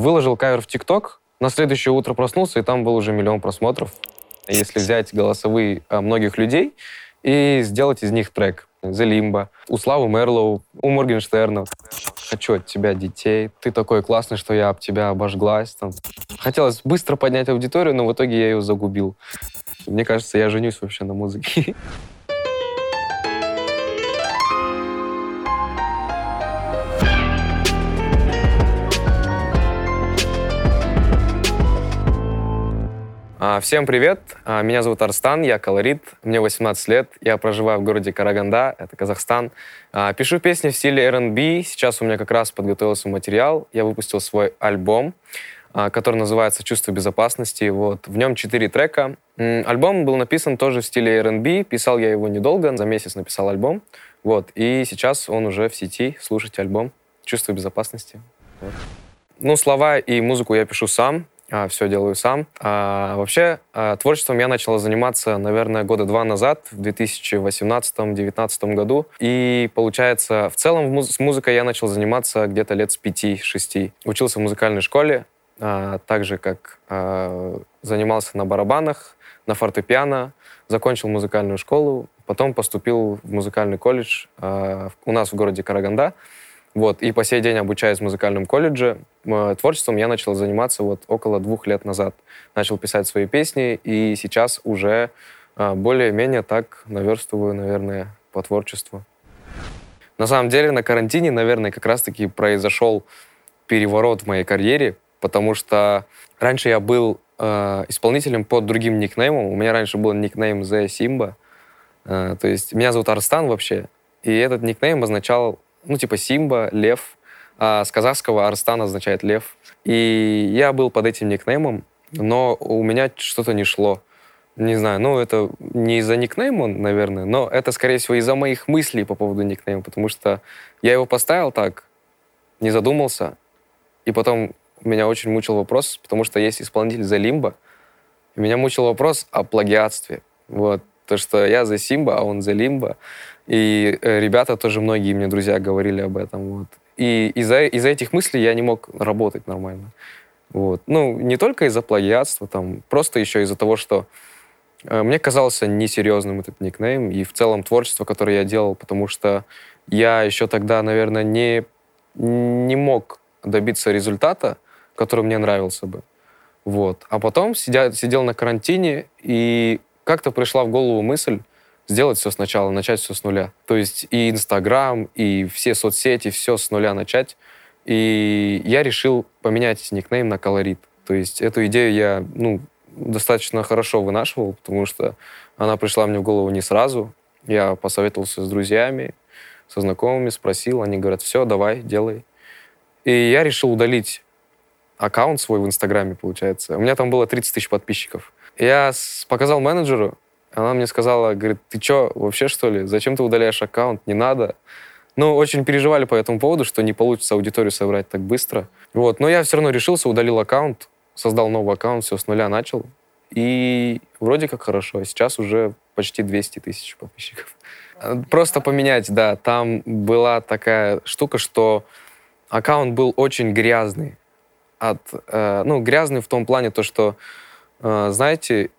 Выложил кавер в ТикТок, на следующее утро проснулся, и там был уже миллион просмотров. Если взять голосовые а, многих людей и сделать из них трек. The Limbo, у Славы Мерлоу, у Моргенштерна. Хочу от тебя детей. Ты такой классный, что я об тебя обожглась. Там. Хотелось быстро поднять аудиторию, но в итоге я ее загубил. Мне кажется, я женюсь вообще на музыке. всем привет, а, меня зовут Арстан, я колорит, мне 18 лет, я проживаю в городе Караганда, это Казахстан. А, пишу песни в стиле R&B, сейчас у меня как раз подготовился материал, я выпустил свой альбом, который называется «Чувство безопасности». Вот. В нем четыре трека. Альбом был написан тоже в стиле R&B, писал я его недолго, за месяц написал альбом. Вот. И сейчас он уже в сети, слушайте альбом «Чувство безопасности». Вот. Ну, слова и музыку я пишу сам, а, все делаю сам. А, вообще, а, творчеством я начал заниматься, наверное, года два назад, в 2018-2019 году. И, получается, в целом с музыкой я начал заниматься где-то лет с пяти-шести. Учился в музыкальной школе, а, так же, как а, занимался на барабанах, на фортепиано, закончил музыкальную школу, потом поступил в музыкальный колледж а, у нас в городе Караганда. Вот, и по сей день обучаюсь в музыкальном колледже. Творчеством я начал заниматься вот около двух лет назад. Начал писать свои песни, и сейчас уже а, более-менее так наверстываю, наверное, по творчеству. На самом деле на карантине, наверное, как раз-таки произошел переворот в моей карьере, потому что раньше я был э, исполнителем под другим никнеймом. У меня раньше был никнейм The Simba. Э, то есть меня зовут Арстан вообще. И этот никнейм означал ну, типа Симба, Лев. А с казахского Арстан означает лев. И я был под этим никнеймом, но у меня что-то не шло. Не знаю, ну, это не из-за никнейма, наверное, но это, скорее всего, из-за моих мыслей по поводу никнейма, потому что я его поставил так, не задумался, и потом меня очень мучил вопрос, потому что есть исполнитель за Лимба, и меня мучил вопрос о плагиатстве. Вот. То, что я за Симба, а он за Лимба. И э, ребята тоже, многие мне друзья говорили об этом. Вот. И из-за из этих мыслей я не мог работать нормально. Вот. Ну, не только из-за плагиатства, там, просто еще из-за того, что э, мне казался несерьезным этот никнейм и в целом творчество, которое я делал, потому что я еще тогда, наверное, не, не мог добиться результата, который мне нравился бы. Вот. А потом сидя, сидел на карантине, и как-то пришла в голову мысль, сделать все сначала, начать все с нуля. То есть и Инстаграм, и все соцсети, все с нуля начать. И я решил поменять никнейм на колорит. То есть эту идею я ну, достаточно хорошо вынашивал, потому что она пришла мне в голову не сразу. Я посоветовался с друзьями, со знакомыми, спросил. Они говорят, все, давай, делай. И я решил удалить аккаунт свой в Инстаграме, получается. У меня там было 30 тысяч подписчиков. Я показал менеджеру, она мне сказала, говорит, ты что, вообще что ли? Зачем ты удаляешь аккаунт? Не надо. Ну, очень переживали по этому поводу, что не получится аудиторию собрать так быстро. Вот. Но я все равно решился, удалил аккаунт, создал новый аккаунт, все с нуля начал. И вроде как хорошо. Сейчас уже почти 200 тысяч подписчиков. Просто поменять, да. Там была такая штука, что аккаунт был очень грязный. От, э, ну, грязный в том плане, то, что, знаете,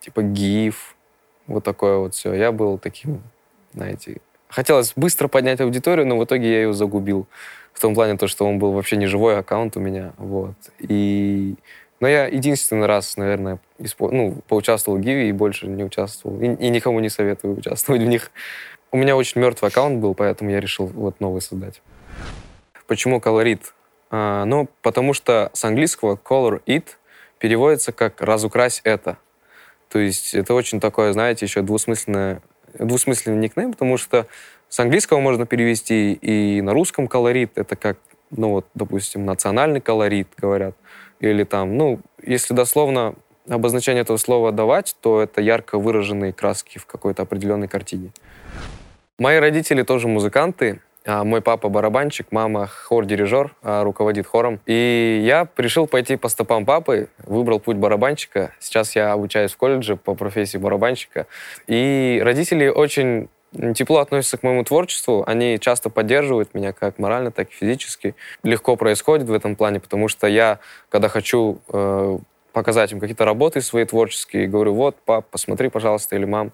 типа гиф, вот такое вот все. Я был таким, знаете, хотелось быстро поднять аудиторию, но в итоге я ее загубил. В том плане, то, что он был вообще не живой аккаунт у меня. Вот. И... Но я единственный раз, наверное, испо... ну, поучаствовал в Гиве и больше не участвовал. И, и никому не советую участвовать в них. У меня очень мертвый аккаунт был, поэтому я решил вот новый создать. Почему колорит? А, ну, потому что с английского color it переводится как «разукрась это». То есть это очень такое, знаете, еще двусмысленное, двусмысленный никнейм, потому что с английского можно перевести и на русском колорит, это как, ну вот, допустим, национальный колорит, говорят. Или там, ну, если дословно обозначение этого слова давать, то это ярко выраженные краски в какой-то определенной картине. Мои родители тоже музыканты, мой папа барабанщик, мама хор-дирижер, а, руководит хором. И я решил пойти по стопам папы, выбрал путь барабанщика. Сейчас я обучаюсь в колледже по профессии барабанщика. И родители очень тепло относятся к моему творчеству. Они часто поддерживают меня как морально, так и физически. Легко происходит в этом плане, потому что я, когда хочу э, показать им какие-то работы свои творческие, говорю, вот, пап, посмотри, пожалуйста, или мам.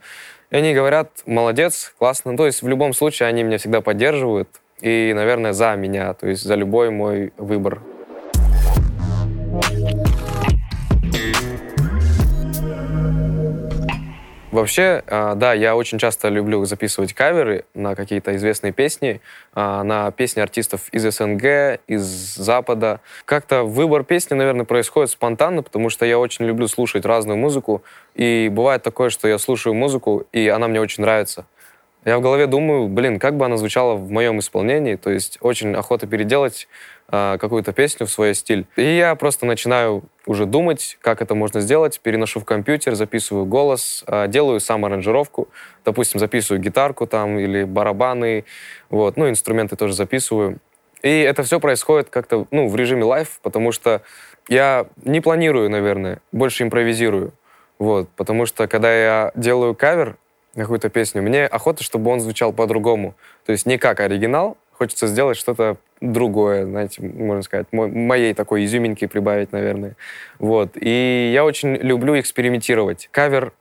И они говорят, молодец, классно. Ну, то есть в любом случае они меня всегда поддерживают и, наверное, за меня, то есть за любой мой выбор. Вообще, а, да, я очень часто люблю записывать каверы на какие-то известные песни, а, на песни артистов из СНГ, из Запада. Как-то выбор песни, наверное, происходит спонтанно, потому что я очень люблю слушать разную музыку. И бывает такое, что я слушаю музыку, и она мне очень нравится. Я в голове думаю, блин, как бы она звучала в моем исполнении, то есть очень охота переделать э, какую-то песню в свой стиль. И я просто начинаю уже думать, как это можно сделать, переношу в компьютер, записываю голос, э, делаю сам аранжировку, допустим, записываю гитарку там или барабаны, вот, ну, инструменты тоже записываю. И это все происходит как-то, ну, в режиме live, потому что я не планирую, наверное, больше импровизирую. Вот, потому что когда я делаю кавер, какую-то песню, мне охота, чтобы он звучал по-другому. То есть не как оригинал, хочется сделать что-то другое, знаете, можно сказать, моей такой изюминки прибавить, наверное. Вот. И я очень люблю экспериментировать. Кавер,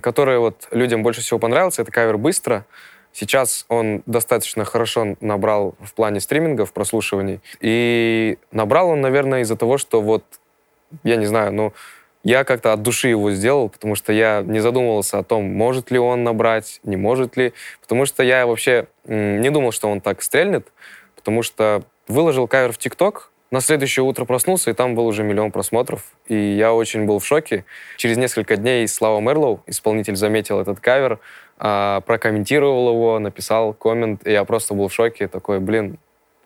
который вот людям больше всего понравился, это кавер «Быстро». Сейчас он достаточно хорошо набрал в плане стримингов, прослушиваний. И набрал он, наверное, из-за того, что вот, я не знаю, ну, я как-то от души его сделал, потому что я не задумывался о том, может ли он набрать, не может ли. Потому что я вообще не думал, что он так стрельнет, потому что выложил кавер в ТикТок, на следующее утро проснулся, и там был уже миллион просмотров. И я очень был в шоке. Через несколько дней Слава Мерлоу, исполнитель, заметил этот кавер, а, прокомментировал его, написал коммент, и я просто был в шоке. Такой, блин,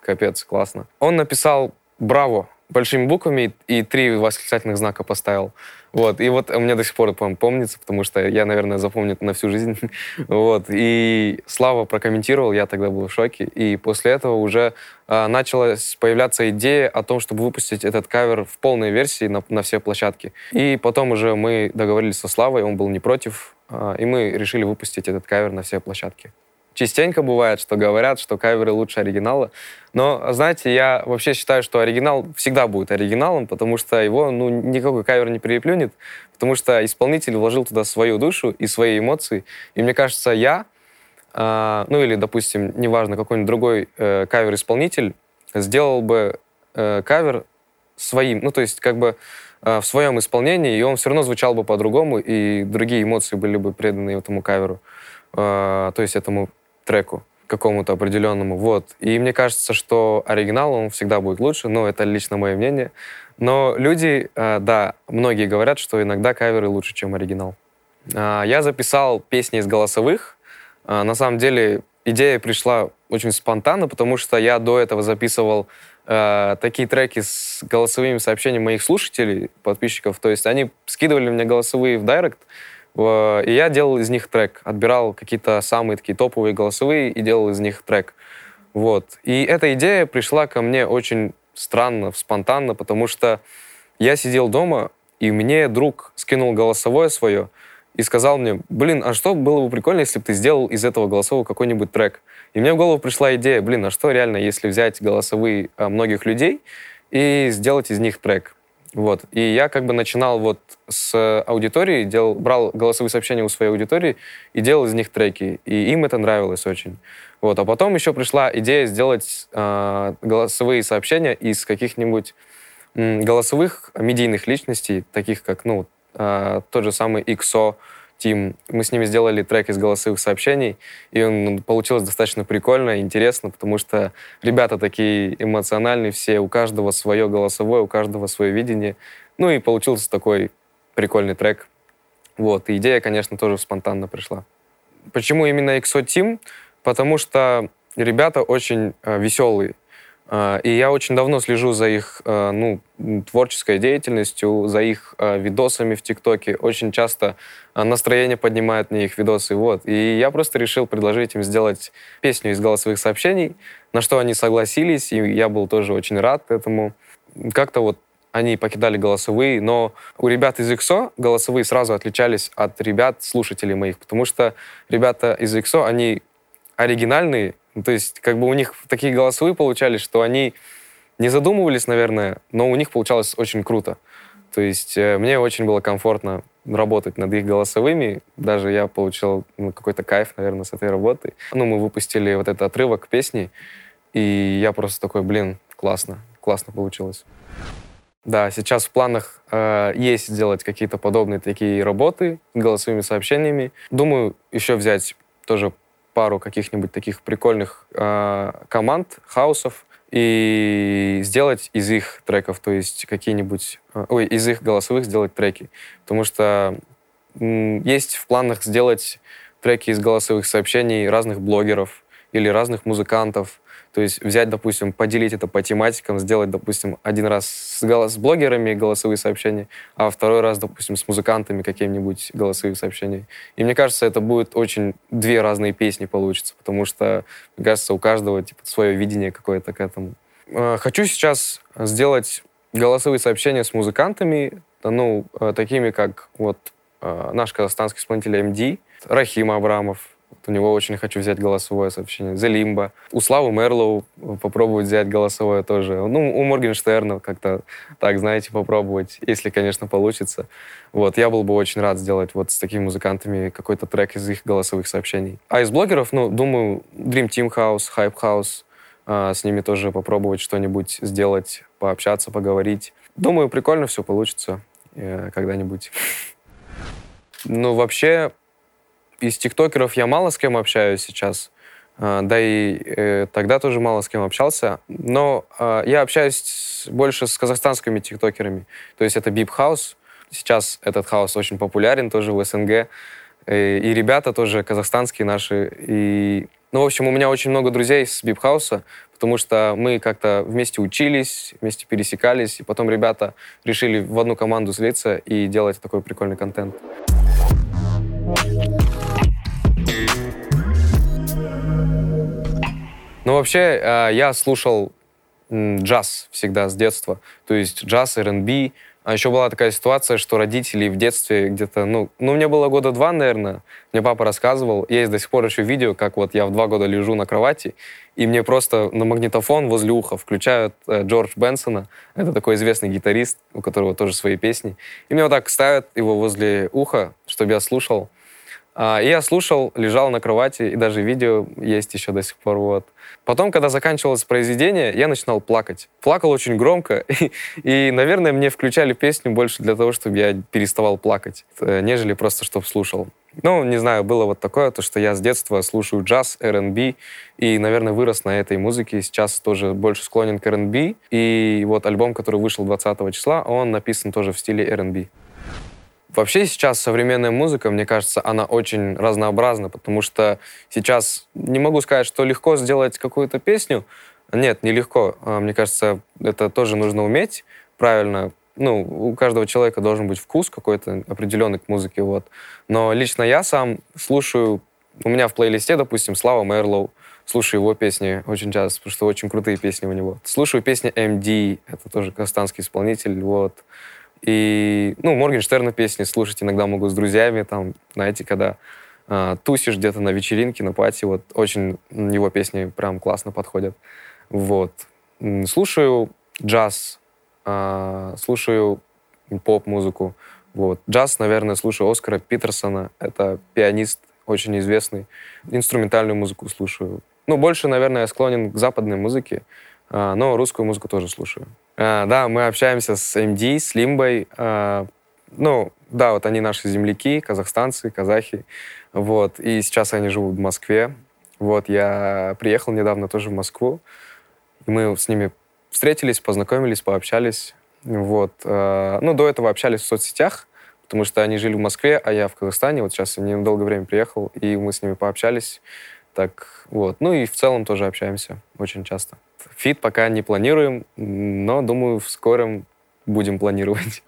капец, классно. Он написал «Браво!» Большими буквами и три восклицательных знака поставил. Вот. И вот мне до сих пор помнится, потому что я, наверное, запомню это на всю жизнь. вот. И Слава прокомментировал, я тогда был в шоке. И после этого уже а, началась появляться идея о том, чтобы выпустить этот кавер в полной версии на, на все площадки. И потом уже мы договорились со Славой, он был не против, а, и мы решили выпустить этот кавер на все площадки. Частенько бывает, что говорят, что каверы лучше оригинала. Но, знаете, я вообще считаю, что оригинал всегда будет оригиналом, потому что его ну, никакой кавер не переплюнет, потому что исполнитель вложил туда свою душу и свои эмоции. И мне кажется, я, э, ну или, допустим, неважно, какой-нибудь другой э, кавер-исполнитель сделал бы э, кавер своим, ну то есть как бы э, в своем исполнении, и он все равно звучал бы по-другому, и другие эмоции были бы преданы этому каверу, э, то есть этому треку какому-то определенному. Вот. И мне кажется, что оригинал, он всегда будет лучше, но это лично мое мнение. Но люди, э, да, многие говорят, что иногда каверы лучше, чем оригинал. Э, я записал песни из голосовых. Э, на самом деле идея пришла очень спонтанно, потому что я до этого записывал такие треки с голосовыми сообщениями моих слушателей, подписчиков. То есть они скидывали мне голосовые в директ, и я делал из них трек, отбирал какие-то самые такие топовые голосовые и делал из них трек. Вот. И эта идея пришла ко мне очень странно, спонтанно, потому что я сидел дома, и мне друг скинул голосовое свое и сказал мне, блин, а что было бы прикольно, если бы ты сделал из этого голосового какой-нибудь трек? И мне в голову пришла идея, блин, а что реально, если взять голосовые а, многих людей и сделать из них трек? Вот. И я как бы начинал вот с аудитории, делал, брал голосовые сообщения у своей аудитории и делал из них треки. И им это нравилось очень. Вот. А потом еще пришла идея сделать э, голосовые сообщения из каких-нибудь голосовых медийных личностей, таких как, ну, э, тот же самый XO, Тим. Мы с ними сделали трек из голосовых сообщений, и он получилось достаточно прикольно, интересно, потому что ребята такие эмоциональные все, у каждого свое голосовое, у каждого свое видение. Ну и получился такой прикольный трек. Вот, и идея, конечно, тоже спонтанно пришла. Почему именно XO Team? Потому что ребята очень э, веселые. А, и я очень давно слежу за их а, ну, творческой деятельностью, за их а, видосами в ТикТоке. Очень часто настроение поднимает мне их видосы. Вот. И я просто решил предложить им сделать песню из голосовых сообщений, на что они согласились, и я был тоже очень рад этому. Как-то вот они покидали голосовые, но у ребят из XO голосовые сразу отличались от ребят, слушателей моих, потому что ребята из XO, они оригинальные, то есть как бы у них такие голосовые получались, что они не задумывались, наверное, но у них получалось очень круто. То есть э, мне очень было комфортно работать над их голосовыми. Даже я получил ну, какой-то кайф, наверное, с этой работы. Ну, мы выпустили вот этот отрывок песни, и я просто такой, блин, классно, классно получилось. Да, сейчас в планах э, есть сделать какие-то подобные такие работы голосовыми сообщениями. Думаю, еще взять тоже пару каких-нибудь таких прикольных э, команд, хаусов, и сделать из их треков, то есть какие-нибудь, э, ой, из их голосовых сделать треки. Потому что м, есть в планах сделать треки из голосовых сообщений разных блогеров или разных музыкантов, то есть взять, допустим, поделить это по тематикам, сделать, допустим, один раз с, голос, с блогерами голосовые сообщения, а второй раз, допустим, с музыкантами какими-нибудь голосовые сообщения. И мне кажется, это будет очень две разные песни получится, потому что, мне кажется, у каждого типа, свое видение какое-то к этому. А, хочу сейчас сделать голосовые сообщения с музыкантами, ну, э, такими как вот э, наш казахстанский исполнитель MD, Рахим Абрамов, у него очень хочу взять голосовое сообщение. The Limbo. У Славы Мерлоу попробовать взять голосовое тоже. Ну, у Моргенштерна как-то так, знаете, попробовать, если, конечно, получится. Вот, я был бы очень рад сделать вот с такими музыкантами какой-то трек из их голосовых сообщений. А из блогеров, ну, думаю, Dream Team House, Hype House, а, с ними тоже попробовать что-нибудь сделать, пообщаться, поговорить. Думаю, прикольно все получится э, когда-нибудь. Ну, вообще, из тиктокеров я мало с кем общаюсь сейчас, а, да и э, тогда тоже мало с кем общался, но э, я общаюсь больше с казахстанскими тиктокерами, то есть это Bip House, сейчас этот house очень популярен тоже в СНГ, э, и ребята тоже казахстанские наши, и, ну, в общем, у меня очень много друзей с Bip House а, потому что мы как-то вместе учились, вместе пересекались, и потом ребята решили в одну команду слиться и делать такой прикольный контент. Ну, вообще, а, я слушал джаз всегда с детства. То есть джаз, R&B. А еще была такая ситуация, что родители в детстве где-то, ну, ну, мне было года два, наверное, мне папа рассказывал, есть до сих пор еще видео, как вот я в два года лежу на кровати, и мне просто на магнитофон возле уха включают э, Джордж Бенсона, это такой известный гитарист, у которого тоже свои песни, и мне вот так ставят его возле уха, чтобы я слушал, а, я слушал, лежал на кровати, и даже видео есть еще до сих пор. Вот. Потом, когда заканчивалось произведение, я начинал плакать. Плакал очень громко, и, и, наверное, мне включали песню больше для того, чтобы я переставал плакать, э, нежели просто, чтобы слушал. Ну, не знаю, было вот такое, то, что я с детства слушаю джаз, R&B, и, наверное, вырос на этой музыке. Сейчас тоже больше склонен к R&B. И вот альбом, который вышел 20 числа, он написан тоже в стиле R&B. Вообще сейчас современная музыка, мне кажется, она очень разнообразна, потому что сейчас не могу сказать, что легко сделать какую-то песню. Нет, нелегко. А, мне кажется, это тоже нужно уметь правильно. Ну, у каждого человека должен быть вкус какой-то определенный к музыке, вот. Но лично я сам слушаю, у меня в плейлисте, допустим, Слава Мерлоу, слушаю его песни очень часто, потому что очень крутые песни у него. Слушаю песни MD, это тоже казахстанский исполнитель, вот. И, ну, Моргенштерна песни слушать иногда могу с друзьями, там, знаете, когда э, тусишь где-то на вечеринке, на пати, вот, очень его песни прям классно подходят. Вот. Слушаю джаз, э, слушаю поп-музыку. Вот. Джаз, наверное, слушаю Оскара Питерсона. Это пианист очень известный. Инструментальную музыку слушаю. Ну, больше, наверное, я склонен к западной музыке, э, но русскую музыку тоже слушаю. А, да, мы общаемся с МД, с Лимбой. А, ну, да, вот они наши земляки, казахстанцы, казахи. Вот, и сейчас они живут в Москве. Вот, я приехал недавно тоже в Москву. И мы с ними встретились, познакомились, пообщались. Вот. А, ну, до этого общались в соцсетях, потому что они жили в Москве, а я в Казахстане. Вот сейчас я недолгое время приехал, и мы с ними пообщались. Так вот. Ну и в целом тоже общаемся очень часто. Фит пока не планируем, но, думаю, в скором будем планировать.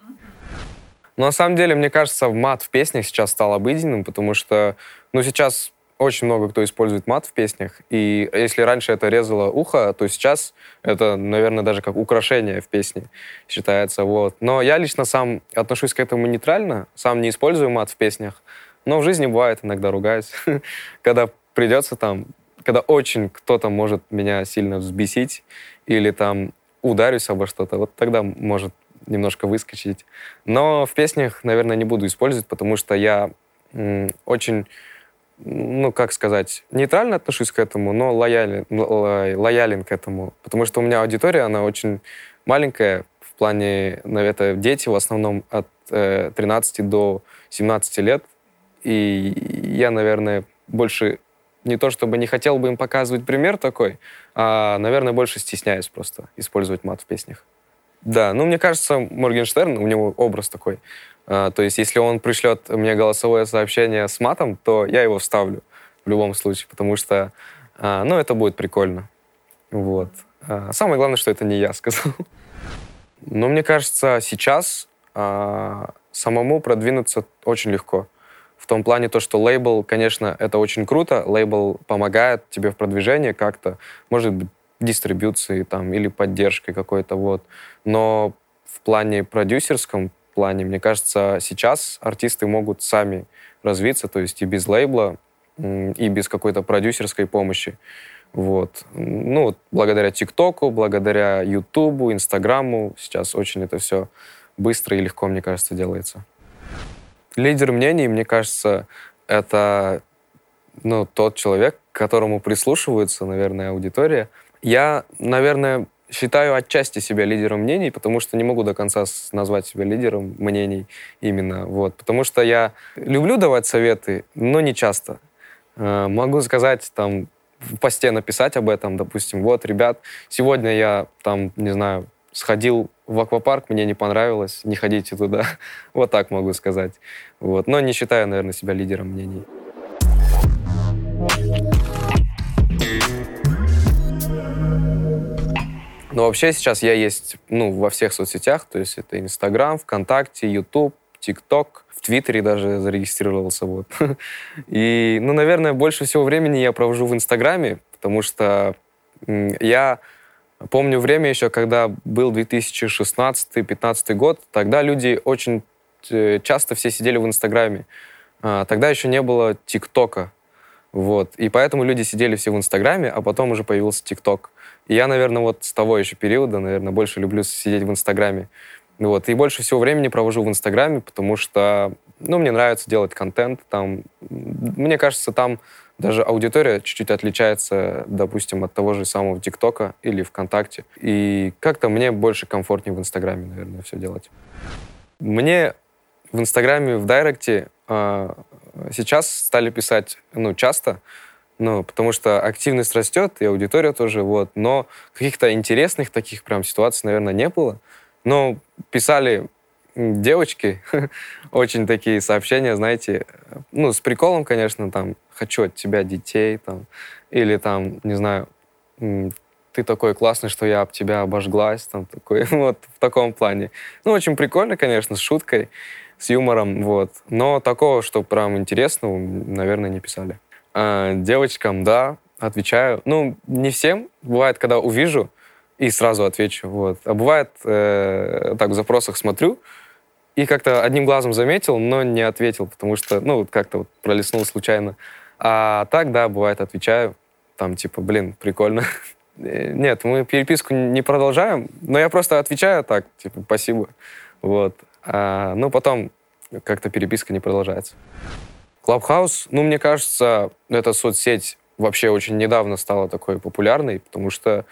Но на самом деле, мне кажется, мат в песнях сейчас стал обыденным, потому что, ну, сейчас очень много кто использует мат в песнях. И если раньше это резало ухо, то сейчас это, наверное, даже как украшение в песне считается. Вот. Но я лично сам отношусь к этому нейтрально, сам не использую мат в песнях. Но в жизни бывает, иногда ругаюсь. когда придется там, когда очень кто-то может меня сильно взбесить или там ударюсь обо что-то, вот тогда может немножко выскочить. Но в песнях, наверное, не буду использовать, потому что я очень ну, как сказать, нейтрально отношусь к этому, но лоялен, лоялен к этому. Потому что у меня аудитория, она очень маленькая в плане, это дети в основном от э, 13 до 17 лет. И я, наверное, больше не то чтобы не хотел бы им показывать пример такой, а, наверное, больше стесняюсь просто использовать мат в песнях. Да, ну, мне кажется, Моргенштерн, у него образ такой. А, то есть, если он пришлет мне голосовое сообщение с матом, то я его вставлю в любом случае, потому что, а, ну, это будет прикольно. Вот. А, самое главное, что это не я сказал. Но мне кажется, сейчас а, самому продвинуться очень легко. Том плане то, что лейбл, конечно, это очень круто. Лейбл помогает тебе в продвижении как-то. Может быть, дистрибьюции там или поддержкой какой-то, вот. Но в плане продюсерском плане, мне кажется, сейчас артисты могут сами развиться, то есть и без лейбла, и без какой-то продюсерской помощи. Вот. Ну, благодаря ТикТоку, благодаря Ютубу, Инстаграму сейчас очень это все быстро и легко, мне кажется, делается. Лидер мнений, мне кажется, это ну, тот человек, к которому прислушивается, наверное, аудитория, я, наверное, считаю отчасти себя лидером мнений, потому что не могу до конца назвать себя лидером мнений именно. Вот. Потому что я люблю давать советы, но не часто. Э, могу сказать, там, в посте написать об этом, допустим, вот, ребят, сегодня я, там, не знаю, сходил в аквапарк, мне не понравилось, не ходите туда. вот так могу сказать. Вот. Но не считаю, наверное, себя лидером мнений. Но вообще сейчас я есть ну, во всех соцсетях, то есть это Инстаграм, ВКонтакте, Ютуб, ТикТок, в Твиттере даже зарегистрировался. Вот. И, ну, наверное, больше всего времени я провожу в Инстаграме, потому что я помню время еще, когда был 2016-2015 год, тогда люди очень э, часто все сидели в Инстаграме. А, тогда еще не было ТикТока. Вот. И поэтому люди сидели все в Инстаграме, а потом уже появился ТикТок. И я, наверное, вот с того еще периода, наверное, больше люблю сидеть в Инстаграме. Вот. И больше всего времени провожу в Инстаграме, потому что, ну, мне нравится делать контент. Там, мне кажется, там даже аудитория чуть-чуть отличается, допустим, от того же самого ТикТока или ВКонтакте. И как-то мне больше комфортнее в Инстаграме, наверное, все делать. Мне в Инстаграме, в Директе э, сейчас стали писать, ну, часто, ну, потому что активность растет, и аудитория тоже, вот. Но каких-то интересных таких прям ситуаций, наверное, не было. Но писали девочки очень такие сообщения, знаете, ну, с приколом, конечно, там, хочу от тебя детей, там, или там, не знаю, ты такой классный, что я об тебя обожглась, там, такой, вот, в таком плане. Ну, очень прикольно, конечно, с шуткой, с юмором, вот. Но такого, что прям интересного, наверное, не писали. А, девочкам, да, отвечаю. Ну, не всем. Бывает, когда увижу и сразу отвечу. Вот. А бывает, э, так в запросах смотрю и как-то одним глазом заметил, но не ответил, потому что, ну, как-то вот пролистнул случайно. А так, да, бывает, отвечаю. Там, типа, блин, прикольно. Э, нет, мы переписку не продолжаем, но я просто отвечаю так, типа, спасибо. Вот. А, ну, потом как-то переписка не продолжается. Клабхаус, ну, мне кажется, эта соцсеть вообще очень недавно стала такой популярной, потому что,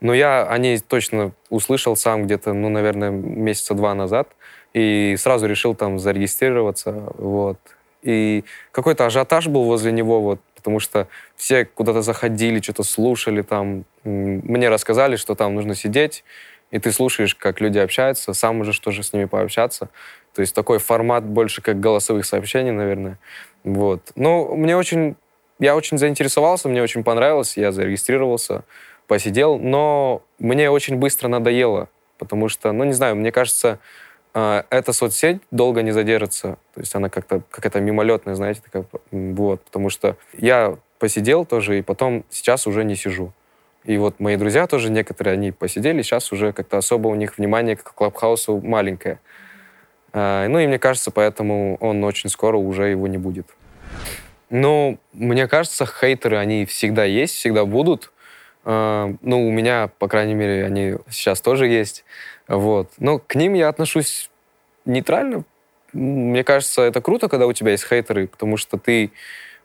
ну, я о ней точно услышал сам где-то, ну, наверное, месяца два назад, и сразу решил там зарегистрироваться, вот. И какой-то ажиотаж был возле него, вот, потому что все куда-то заходили, что-то слушали там. Мне рассказали, что там нужно сидеть, и ты слушаешь, как люди общаются, сам уже что же с ними пообщаться. То есть такой формат больше как голосовых сообщений, наверное. Вот. Ну, мне очень... Я очень заинтересовался, мне очень понравилось, я зарегистрировался, посидел, но мне очень быстро надоело, потому что, ну, не знаю, мне кажется, э, эта соцсеть долго не задержится. То есть она как-то какая-то мимолетная, знаете, такая. Вот, потому что я посидел тоже, и потом сейчас уже не сижу. И вот мои друзья тоже некоторые, они посидели, сейчас уже как-то особо у них внимание к Клабхаусу маленькое. Э, ну и мне кажется, поэтому он очень скоро уже его не будет. Ну, мне кажется, хейтеры, они всегда есть, всегда будут. Э, ну, у меня, по крайней мере, они сейчас тоже есть. Вот. Но к ним я отношусь нейтрально. Мне кажется, это круто, когда у тебя есть хейтеры, потому что ты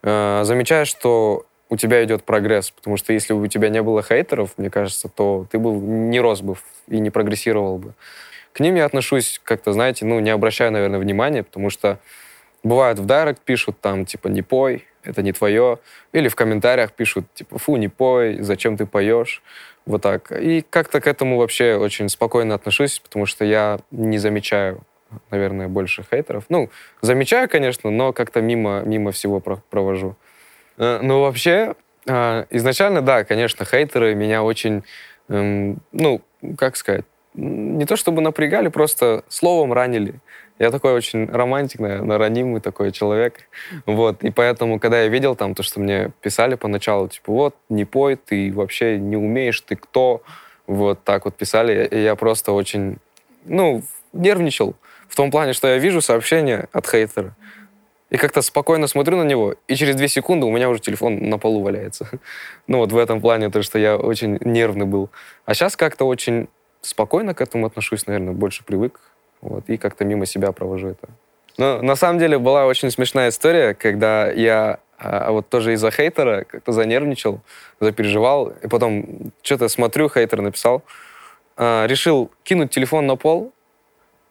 э, замечаешь, что у тебя идет прогресс. Потому что если бы у тебя не было хейтеров, мне кажется, то ты бы не рос бы и не прогрессировал бы. К ним я отношусь как-то, знаете, ну, не обращаю, наверное, внимания, потому что бывает в директ пишут там, типа, не пой, это не твое. Или в комментариях пишут, типа, фу, не пой, зачем ты поешь. Вот так. И как-то к этому вообще очень спокойно отношусь, потому что я не замечаю, наверное, больше хейтеров. Ну, замечаю, конечно, но как-то мимо, мимо всего провожу. Э, ну, вообще, а, изначально, да, конечно, хейтеры меня очень, эм, ну, как сказать, не то чтобы напрягали, просто словом ранили. Я такой очень романтик, наверное, ранимый такой человек. Вот. И поэтому, когда я видел там то, что мне писали поначалу, типа, вот, не пой, ты вообще не умеешь, ты кто? Вот так вот писали. И я просто очень, ну, нервничал. В том плане, что я вижу сообщение от хейтера. И как-то спокойно смотрю на него, и через две секунды у меня уже телефон на полу валяется. ну вот в этом плане, то, что я очень нервный был. А сейчас как-то очень спокойно к этому отношусь, наверное, больше привык. Вот, и как-то мимо себя провожу это. Но на самом деле была очень смешная история, когда я а, вот тоже из-за хейтера как-то занервничал, запереживал, и потом что-то смотрю, хейтер написал, а, решил кинуть телефон на пол,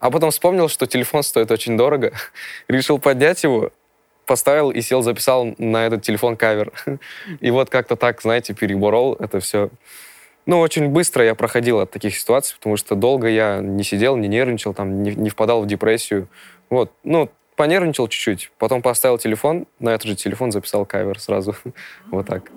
а потом вспомнил, что телефон стоит очень дорого, решил поднять его, поставил и сел, записал на этот телефон кавер. И вот как-то так, знаете, переборол это все. Ну, очень быстро я проходил от таких ситуаций, потому что долго я не сидел, не нервничал, там, не, не впадал в депрессию. Вот, ну, понервничал чуть-чуть, потом поставил телефон, на этот же телефон записал кавер сразу. вот так.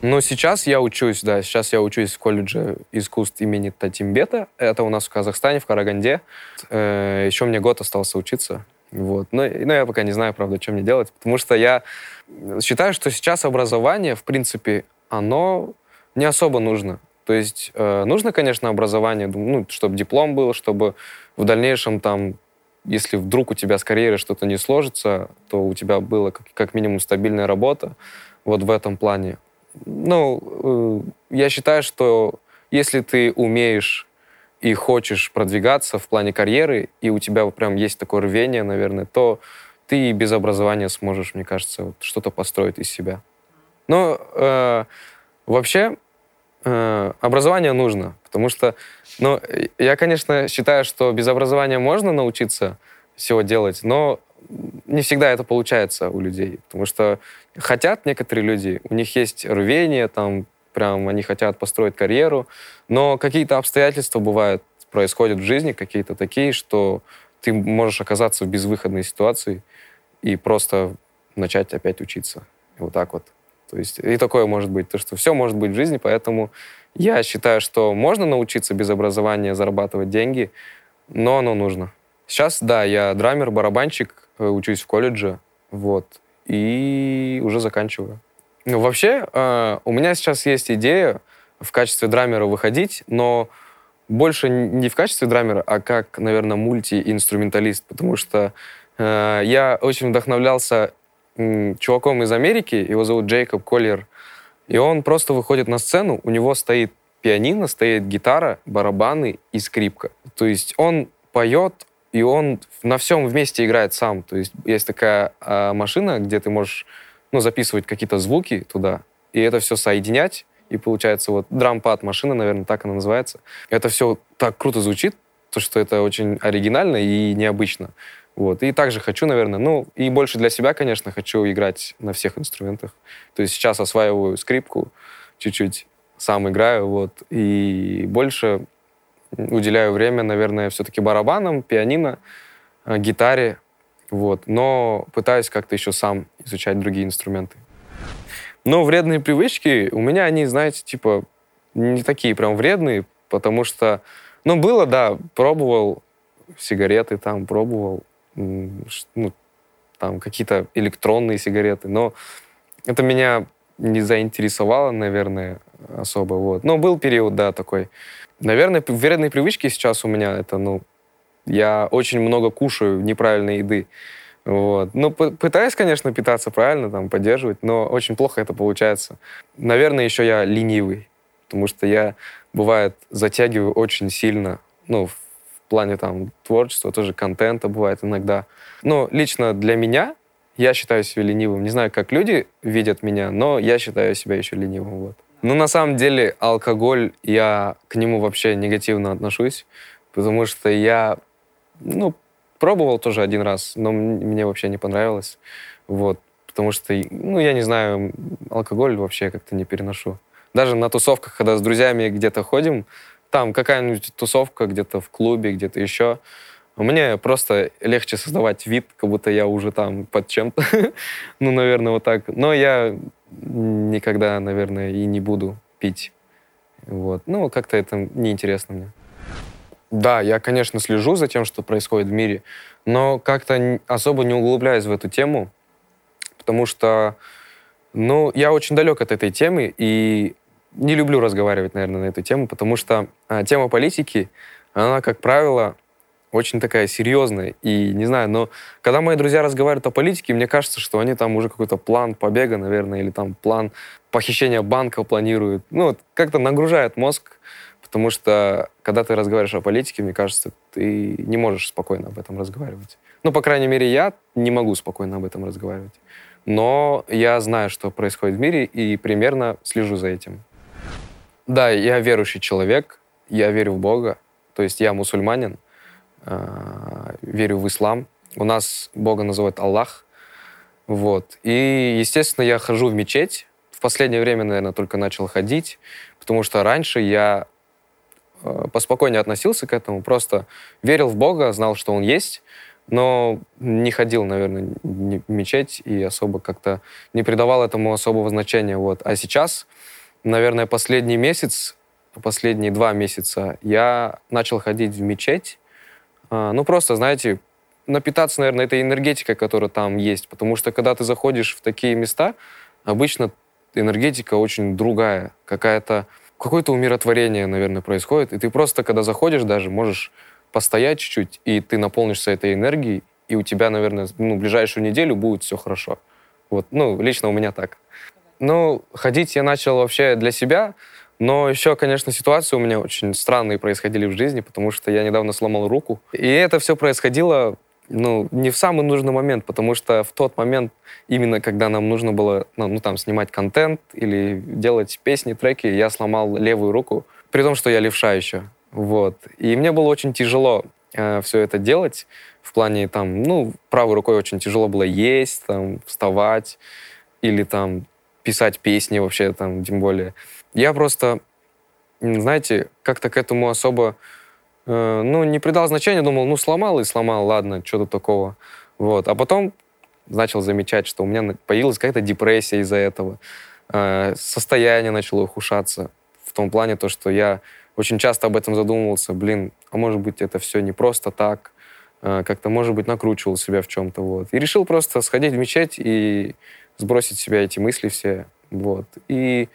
Ну, сейчас я учусь, да, сейчас я учусь в колледже искусств имени Татимбета. Это у нас в Казахстане, в Караганде. Э, еще мне год остался учиться. Вот. Но, но я пока не знаю, правда, что мне делать, потому что я считаю, что сейчас образование, в принципе, оно не особо нужно. То есть э, нужно, конечно, образование, ну, чтобы диплом был, чтобы в дальнейшем там, если вдруг у тебя с карьерой что-то не сложится, то у тебя была как, как минимум стабильная работа. Вот в этом плане. Ну, э, я считаю, что если ты умеешь и хочешь продвигаться в плане карьеры, и у тебя прям есть такое рвение, наверное, то ты без образования сможешь, мне кажется, вот что-то построить из себя. Но э, вообще э, образование нужно, потому что, ну, я, конечно, считаю, что без образования можно научиться всего делать, но не всегда это получается у людей, потому что хотят некоторые люди, у них есть рвение, там, прям они хотят построить карьеру, но какие-то обстоятельства бывают, происходят в жизни, какие-то такие, что ты можешь оказаться в безвыходной ситуации и просто начать опять учиться. Вот так вот. То есть и такое может быть, то что все может быть в жизни, поэтому я считаю, что можно научиться без образования зарабатывать деньги, но оно нужно. Сейчас, да, я драмер, барабанщик, э, учусь в колледже, вот, и уже заканчиваю. Ну, вообще, э, у меня сейчас есть идея в качестве драмера выходить, но больше не в качестве драмера, а как, наверное, мульти-инструменталист, потому что э, я очень вдохновлялся э, чуваком из Америки, его зовут Джейкоб Коллер, и он просто выходит на сцену, у него стоит пианино, стоит гитара, барабаны и скрипка. То есть он поет, и он на всем вместе играет сам. То есть есть такая э, машина, где ты можешь ну, записывать какие-то звуки туда, и это все соединять, и получается вот дрампад машина, наверное, так она называется. Это все так круто звучит, то, что это очень оригинально и необычно. Вот. И также хочу, наверное, ну, и больше для себя, конечно, хочу играть на всех инструментах. То есть сейчас осваиваю скрипку чуть-чуть, сам играю, вот, и больше уделяю время, наверное, все-таки барабанам, пианино, э, гитаре, вот. Но пытаюсь как-то еще сам изучать другие инструменты. Но вредные привычки у меня, они, знаете, типа, не такие прям вредные, потому что, ну, было, да, пробовал сигареты там, пробовал, ну, там, какие-то электронные сигареты, но это меня не заинтересовало, наверное, особо, вот. Но был период, да, такой. Наверное, вредные привычки сейчас у меня это, ну, я очень много кушаю неправильной еды. Вот. Ну, пытаюсь, конечно, питаться правильно, там, поддерживать, но очень плохо это получается. Наверное, еще я ленивый, потому что я, бывает, затягиваю очень сильно, ну, в плане, там, творчества, тоже контента бывает иногда. Но лично для меня я считаю себя ленивым. Не знаю, как люди видят меня, но я считаю себя еще ленивым, вот. Ну, на самом деле, алкоголь, я к нему вообще негативно отношусь, потому что я, ну, пробовал тоже один раз, но мне вообще не понравилось, вот, потому что, ну, я не знаю, алкоголь вообще как-то не переношу. Даже на тусовках, когда с друзьями где-то ходим, там какая-нибудь тусовка где-то в клубе, где-то еще, мне просто легче создавать вид, как будто я уже там под чем-то. ну, наверное, вот так. Но я никогда, наверное, и не буду пить. Вот. Ну, как-то это неинтересно мне. Да, я, конечно, слежу за тем, что происходит в мире, но как-то особо не углубляюсь в эту тему, потому что, ну, я очень далек от этой темы и не люблю разговаривать, наверное, на эту тему, потому что а, тема политики, она, как правило, очень такая серьезная. И не знаю, но когда мои друзья разговаривают о политике, мне кажется, что они там уже какой-то план побега, наверное, или там план похищения банка планируют. Ну, как-то нагружает мозг, потому что когда ты разговариваешь о политике, мне кажется, ты не можешь спокойно об этом разговаривать. Ну, по крайней мере, я не могу спокойно об этом разговаривать. Но я знаю, что происходит в мире, и примерно слежу за этим. Да, я верующий человек, я верю в Бога, то есть я мусульманин, Э, верю в ислам. У нас Бога называют Аллах. Вот. И, естественно, я хожу в мечеть. В последнее время, наверное, только начал ходить, потому что раньше я поспокойнее относился к этому, просто верил в Бога, знал, что Он есть, но не ходил, наверное, в мечеть и особо как-то не придавал этому особого значения. Вот. А сейчас, наверное, последний месяц, последние два месяца я начал ходить в мечеть, а, ну, просто, знаете, напитаться, наверное, этой энергетикой, которая там есть. Потому что, когда ты заходишь в такие места, обычно энергетика очень другая, какая-то какое-то умиротворение, наверное, происходит. И ты просто, когда заходишь даже, можешь постоять чуть-чуть, и ты наполнишься этой энергией, и у тебя, наверное, ну, ближайшую неделю будет все хорошо. Вот, ну, лично у меня так. Ну, ходить я начал вообще для себя, но еще, конечно, ситуации у меня очень странные происходили в жизни, потому что я недавно сломал руку. И это все происходило ну, не в самый нужный момент, потому что в тот момент, именно когда нам нужно было, ну, ну, там, снимать контент или делать песни, треки, я сломал левую руку, при том, что я левша еще. Вот. И мне было очень тяжело э, все это делать, в плане, там, ну, правой рукой очень тяжело было есть, там, вставать или там писать песни вообще, там, тем более. Я просто, знаете, как-то к этому особо, ну, не придал значения, думал, ну, сломал и сломал, ладно, что тут такого. Вот. А потом начал замечать, что у меня появилась какая-то депрессия из-за этого. Э, состояние начало ухудшаться. В том плане то, что я очень часто об этом задумывался. Блин, а может быть, это все не просто так. Э, как-то, может быть, накручивал себя в чем-то. Вот. И решил просто сходить в мечеть и сбросить себя эти мысли все. Вот. И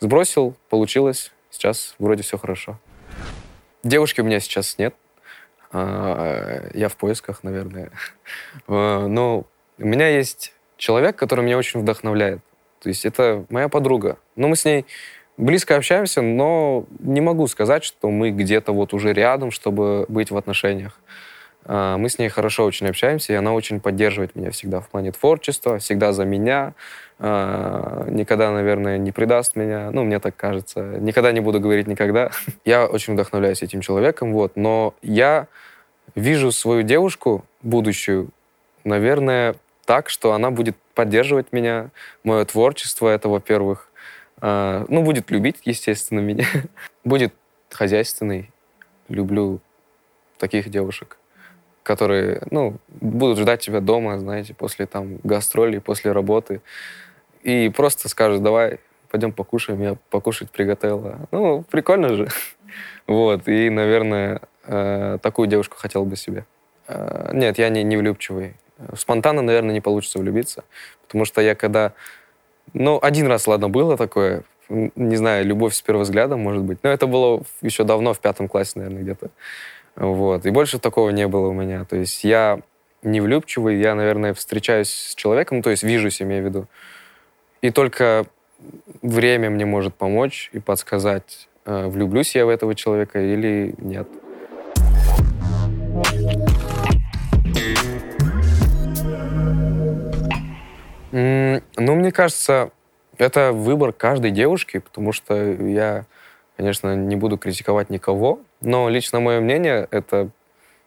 Сбросил, получилось. Сейчас вроде все хорошо. Девушки у меня сейчас нет. А, я в поисках, наверное. А, но у меня есть человек, который меня очень вдохновляет. То есть это моя подруга. Но мы с ней близко общаемся, но не могу сказать, что мы где-то вот уже рядом, чтобы быть в отношениях. А, мы с ней хорошо очень общаемся, и она очень поддерживает меня всегда в плане творчества, всегда за меня, никогда, наверное, не предаст меня, ну, мне так кажется. Никогда не буду говорить никогда. Я очень вдохновляюсь этим человеком, вот, но я вижу свою девушку, будущую, наверное, так, что она будет поддерживать меня, мое творчество, это, во-первых. А, ну, будет любить, естественно, меня. будет хозяйственный. Люблю таких девушек которые, ну, будут ждать тебя дома, знаете, после там гастролей, после работы. И просто скажут, давай, пойдем покушаем, я покушать приготовила. Ну, прикольно же. Вот, и, наверное, э, такую девушку хотел бы себе. Э, нет, я не, не влюбчивый. Спонтанно, наверное, не получится влюбиться, потому что я когда... Ну, один раз, ладно, было такое, не знаю, любовь с первого взгляда, может быть. Но это было еще давно, в пятом классе, наверное, где-то. Вот. И больше такого не было у меня. То есть я не влюбчивый, я, наверное, встречаюсь с человеком, ну, то есть вижусь, имею в виду. И только время мне может помочь и подсказать, э, влюблюсь я в этого человека или нет. Ну, мне кажется, это выбор каждой девушки, потому что я, конечно, не буду критиковать никого, но лично мое мнение, это,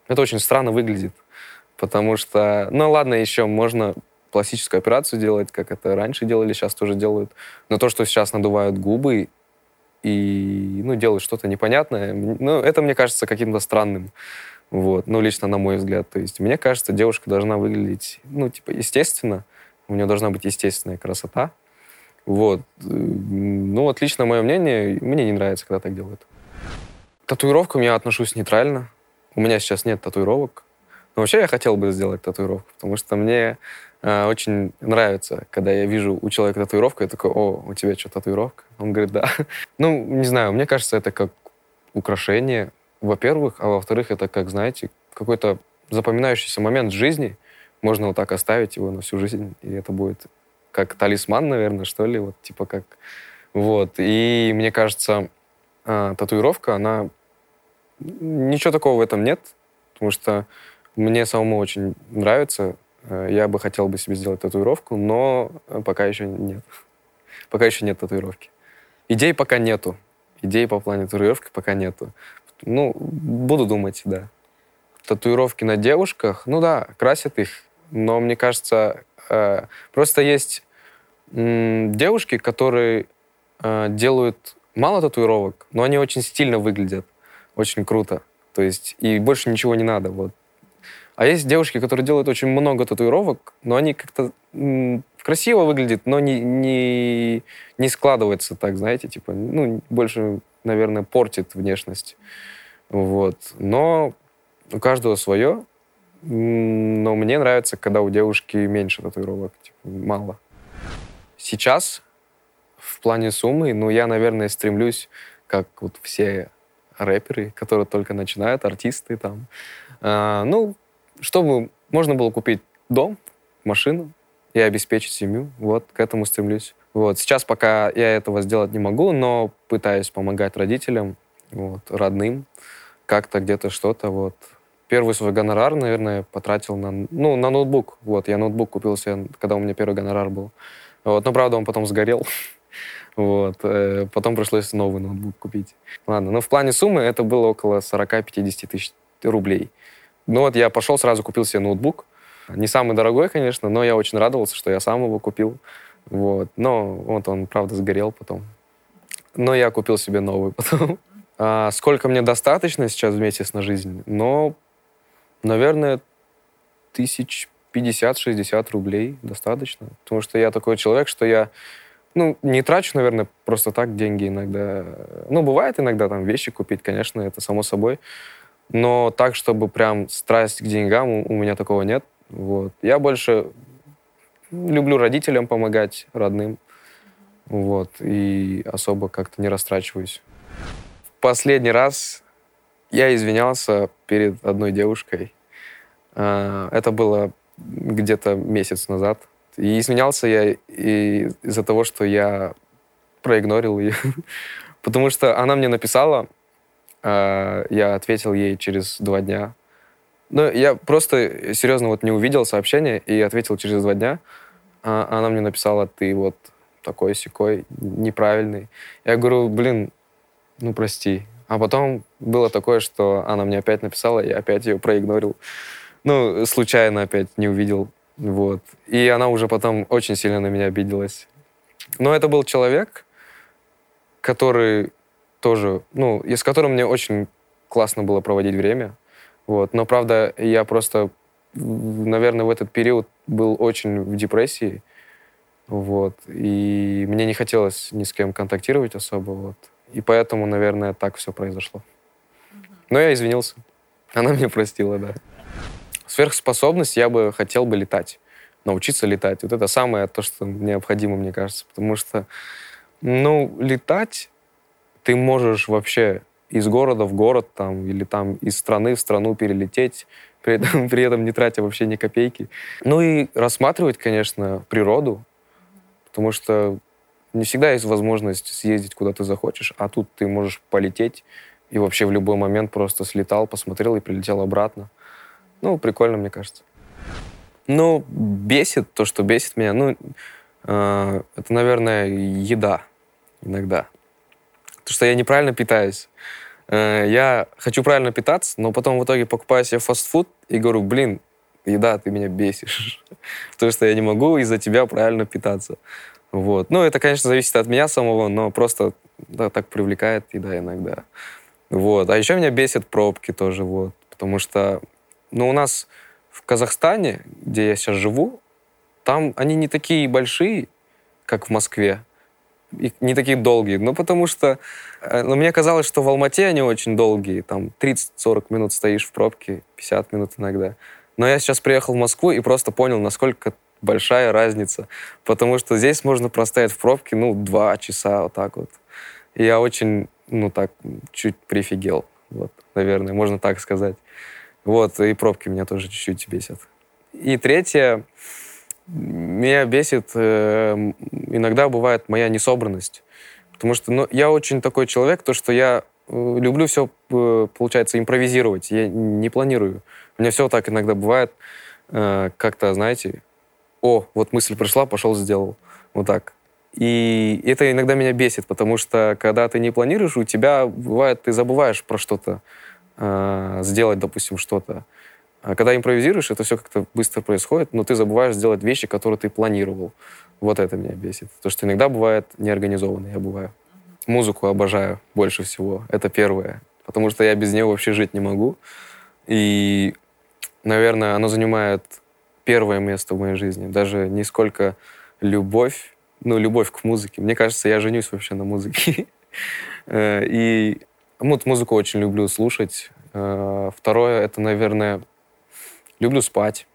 это очень странно выглядит. Потому что, ну ладно, еще можно пластическую операцию делать, как это раньше делали, сейчас тоже делают. Но то, что сейчас надувают губы и ну, делают что-то непонятное, ну, это мне кажется каким-то странным. Вот. Ну, лично на мой взгляд. То есть мне кажется, девушка должна выглядеть, ну, типа, естественно. У нее должна быть естественная красота. Вот. Ну, вот лично мое мнение, мне не нравится, когда так делают. К татуировкам я отношусь нейтрально. У меня сейчас нет татуировок. Но вообще я хотел бы сделать татуировку, потому что мне очень нравится, когда я вижу у человека татуировку, я такой, о, у тебя что, татуировка? Он говорит, да. ну, не знаю, мне кажется, это как украшение, во-первых, а во-вторых, это как, знаете, какой-то запоминающийся момент жизни. Можно вот так оставить его на всю жизнь, и это будет как талисман, наверное, что ли, вот типа как... Вот. И мне кажется, э, татуировка, она... Ничего такого в этом нет, потому что мне самому очень нравится. Э, я бы хотел бы себе сделать татуировку, но пока еще нет. Пока еще нет татуировки. Идей пока нету. Идей по плану татуировки пока нету. Ну, буду думать, да. Татуировки на девушках, ну да, красят их, но мне кажется, э, просто есть девушки, которые э, делают мало татуировок, но они очень стильно выглядят, очень круто. То есть и больше ничего не надо. Вот а есть девушки, которые делают очень много татуировок, но они как-то красиво выглядят, но не, не, не складывается так, знаете, типа, ну, больше, наверное, портит внешность. Вот. Но у каждого свое. Но мне нравится, когда у девушки меньше татуировок, типа, мало. Сейчас в плане суммы, ну, я, наверное, стремлюсь, как вот все рэперы, которые только начинают, артисты там, э, ну, чтобы можно было купить дом, машину и обеспечить семью. Вот, к этому стремлюсь. Вот. Сейчас пока я этого сделать не могу, но пытаюсь помогать родителям, вот, родным, как-то где-то что-то. Вот. Первый свой гонорар, наверное, потратил на, ну, на ноутбук. Вот, я ноутбук купил себе, когда у меня первый гонорар был. Вот, но, правда, он потом сгорел. Вот. Э, потом пришлось новый ноутбук купить. Ладно, но в плане суммы это было около 40-50 тысяч рублей. Ну вот я пошел, сразу купил себе ноутбук. Не самый дорогой, конечно, но я очень радовался, что я сам его купил. Вот. Но вот он, правда, сгорел потом. Но я купил себе новый потом. А сколько мне достаточно сейчас в месяц на жизнь? Но, наверное, тысяч 50-60 рублей достаточно. Потому что я такой человек, что я ну, не трачу, наверное, просто так деньги иногда. Ну, бывает иногда там вещи купить, конечно, это само собой. Но так, чтобы прям страсть к деньгам, у, меня такого нет. Вот. Я больше люблю родителям помогать, родным. Вот. И особо как-то не растрачиваюсь. Последний раз я извинялся перед одной девушкой. А, это было где-то месяц назад. И извинялся я из-за того, что я проигнорил ее. Потому что она мне написала, я ответил ей через два дня. Ну, я просто серьезно вот не увидел сообщение и ответил через два дня. А она мне написала, ты вот такой секой неправильный. Я говорю, блин, ну прости. А потом было такое, что она мне опять написала, я опять ее проигнорил. Ну, случайно опять не увидел. Вот. И она уже потом очень сильно на меня обиделась. Но это был человек, который тоже, ну, и с которым мне очень классно было проводить время. Вот. Но, правда, я просто, наверное, в этот период был очень в депрессии. Вот. И мне не хотелось ни с кем контактировать особо. Вот. И поэтому, наверное, так все произошло. Но я извинился. Она мне простила, да. Сверхспособность я бы хотел бы летать. Научиться летать. Вот это самое то, что необходимо, мне кажется. Потому что, ну, летать ты можешь вообще из города в город там, или там из страны в страну перелететь, при этом, при этом не тратя вообще ни копейки. Ну и рассматривать, конечно, природу, потому что не всегда есть возможность съездить куда ты захочешь, а тут ты можешь полететь и вообще в любой момент просто слетал, посмотрел и прилетел обратно. Ну, прикольно, мне кажется. Ну, бесит то, что бесит меня. Ну, э, это, наверное, еда иногда. То, что я неправильно питаюсь. Э, я хочу правильно питаться, но потом в итоге покупаю себе фастфуд и говорю, блин, еда, ты меня бесишь. Потому что я не могу из-за тебя правильно питаться. Вот. Ну, это, конечно, зависит от меня самого, но просто да, так привлекает еда иногда. Вот. А еще меня бесит пробки тоже, вот. Потому что, ну, у нас в Казахстане, где я сейчас живу, там они не такие большие, как в Москве, и не такие долгие. Ну, потому что э, ну, мне казалось, что в Алмате они очень долгие. Там 30-40 минут стоишь в пробке, 50 минут иногда. Но я сейчас приехал в Москву и просто понял, насколько большая разница. Потому что здесь можно простоять в пробке, ну, два часа вот так вот. И я очень, ну, так, чуть прифигел. Вот, наверное, можно так сказать. Вот, и пробки меня тоже чуть-чуть бесят. И третье, меня бесит, э, иногда бывает моя несобранность. Потому что ну, я очень такой человек, то, что я э, люблю все, э, получается, импровизировать. Я не планирую. У меня все так иногда бывает, как-то, знаете, о, вот мысль пришла, пошел, сделал. Вот так. И это иногда меня бесит, потому что когда ты не планируешь, у тебя бывает, ты забываешь про что-то, сделать, допустим, что-то. А когда импровизируешь, это все как-то быстро происходит, но ты забываешь сделать вещи, которые ты планировал. Вот это меня бесит. То, что иногда бывает неорганизованно, я бываю. Музыку обожаю больше всего. Это первое. Потому что я без нее вообще жить не могу. И, наверное, оно занимает первое место в моей жизни. Даже не сколько любовь, ну, любовь к музыке. Мне кажется, я женюсь вообще на музыке. Э, и вот музыку очень люблю слушать. Э, второе, это, наверное, люблю спать.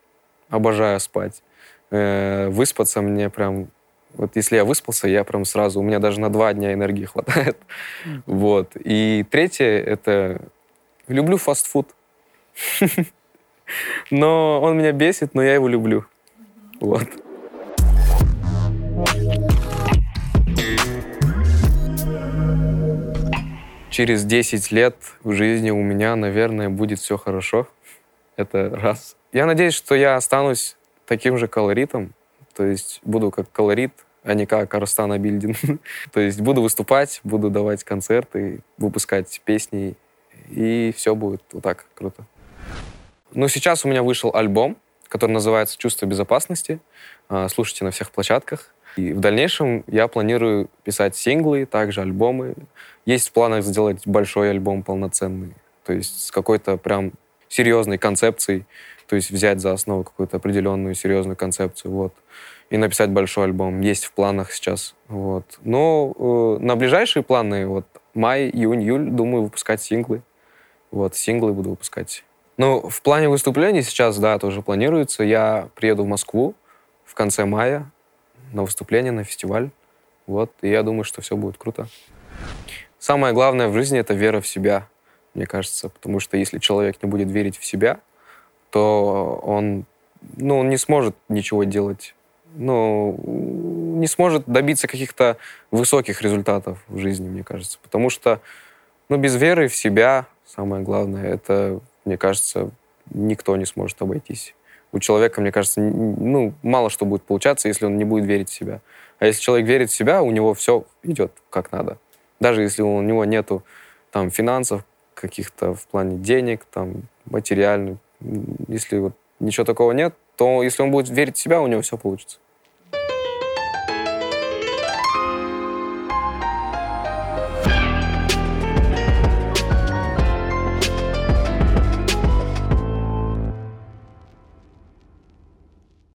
Обожаю спать. Э, выспаться мне прям... Вот если я выспался, я прям сразу... У меня даже на два дня энергии хватает. Вот. И третье, это... Люблю фастфуд. Но он меня бесит, но я его люблю. Вот. Через 10 лет в жизни у меня, наверное, будет все хорошо. Это раз. Я надеюсь, что я останусь таким же колоритом, то есть буду как колорит, а не как Арстана Бильдин. то есть буду выступать, буду давать концерты, выпускать песни, и все будет вот так круто. Ну, сейчас у меня вышел альбом, который называется «Чувство безопасности». А, слушайте на всех площадках. И в дальнейшем я планирую писать синглы, также альбомы. Есть в планах сделать большой альбом полноценный, то есть с какой-то прям серьезной концепцией, то есть взять за основу какую-то определенную серьезную концепцию, вот, и написать большой альбом. Есть в планах сейчас, вот. Но э, на ближайшие планы, вот, май, июнь, июль, думаю, выпускать синглы. Вот, синглы буду выпускать. Ну, в плане выступлений сейчас, да, тоже планируется. Я приеду в Москву в конце мая на выступление, на фестиваль. Вот, и я думаю, что все будет круто. Самое главное в жизни — это вера в себя, мне кажется. Потому что если человек не будет верить в себя, то он, ну, он не сможет ничего делать. Ну, не сможет добиться каких-то высоких результатов в жизни, мне кажется. Потому что, ну, без веры в себя, самое главное, это мне кажется, никто не сможет обойтись. У человека, мне кажется, ну, мало что будет получаться, если он не будет верить в себя. А если человек верит в себя, у него все идет как надо. Даже если у него нету там финансов каких-то в плане денег, там, материальных, если вот ничего такого нет, то если он будет верить в себя, у него все получится.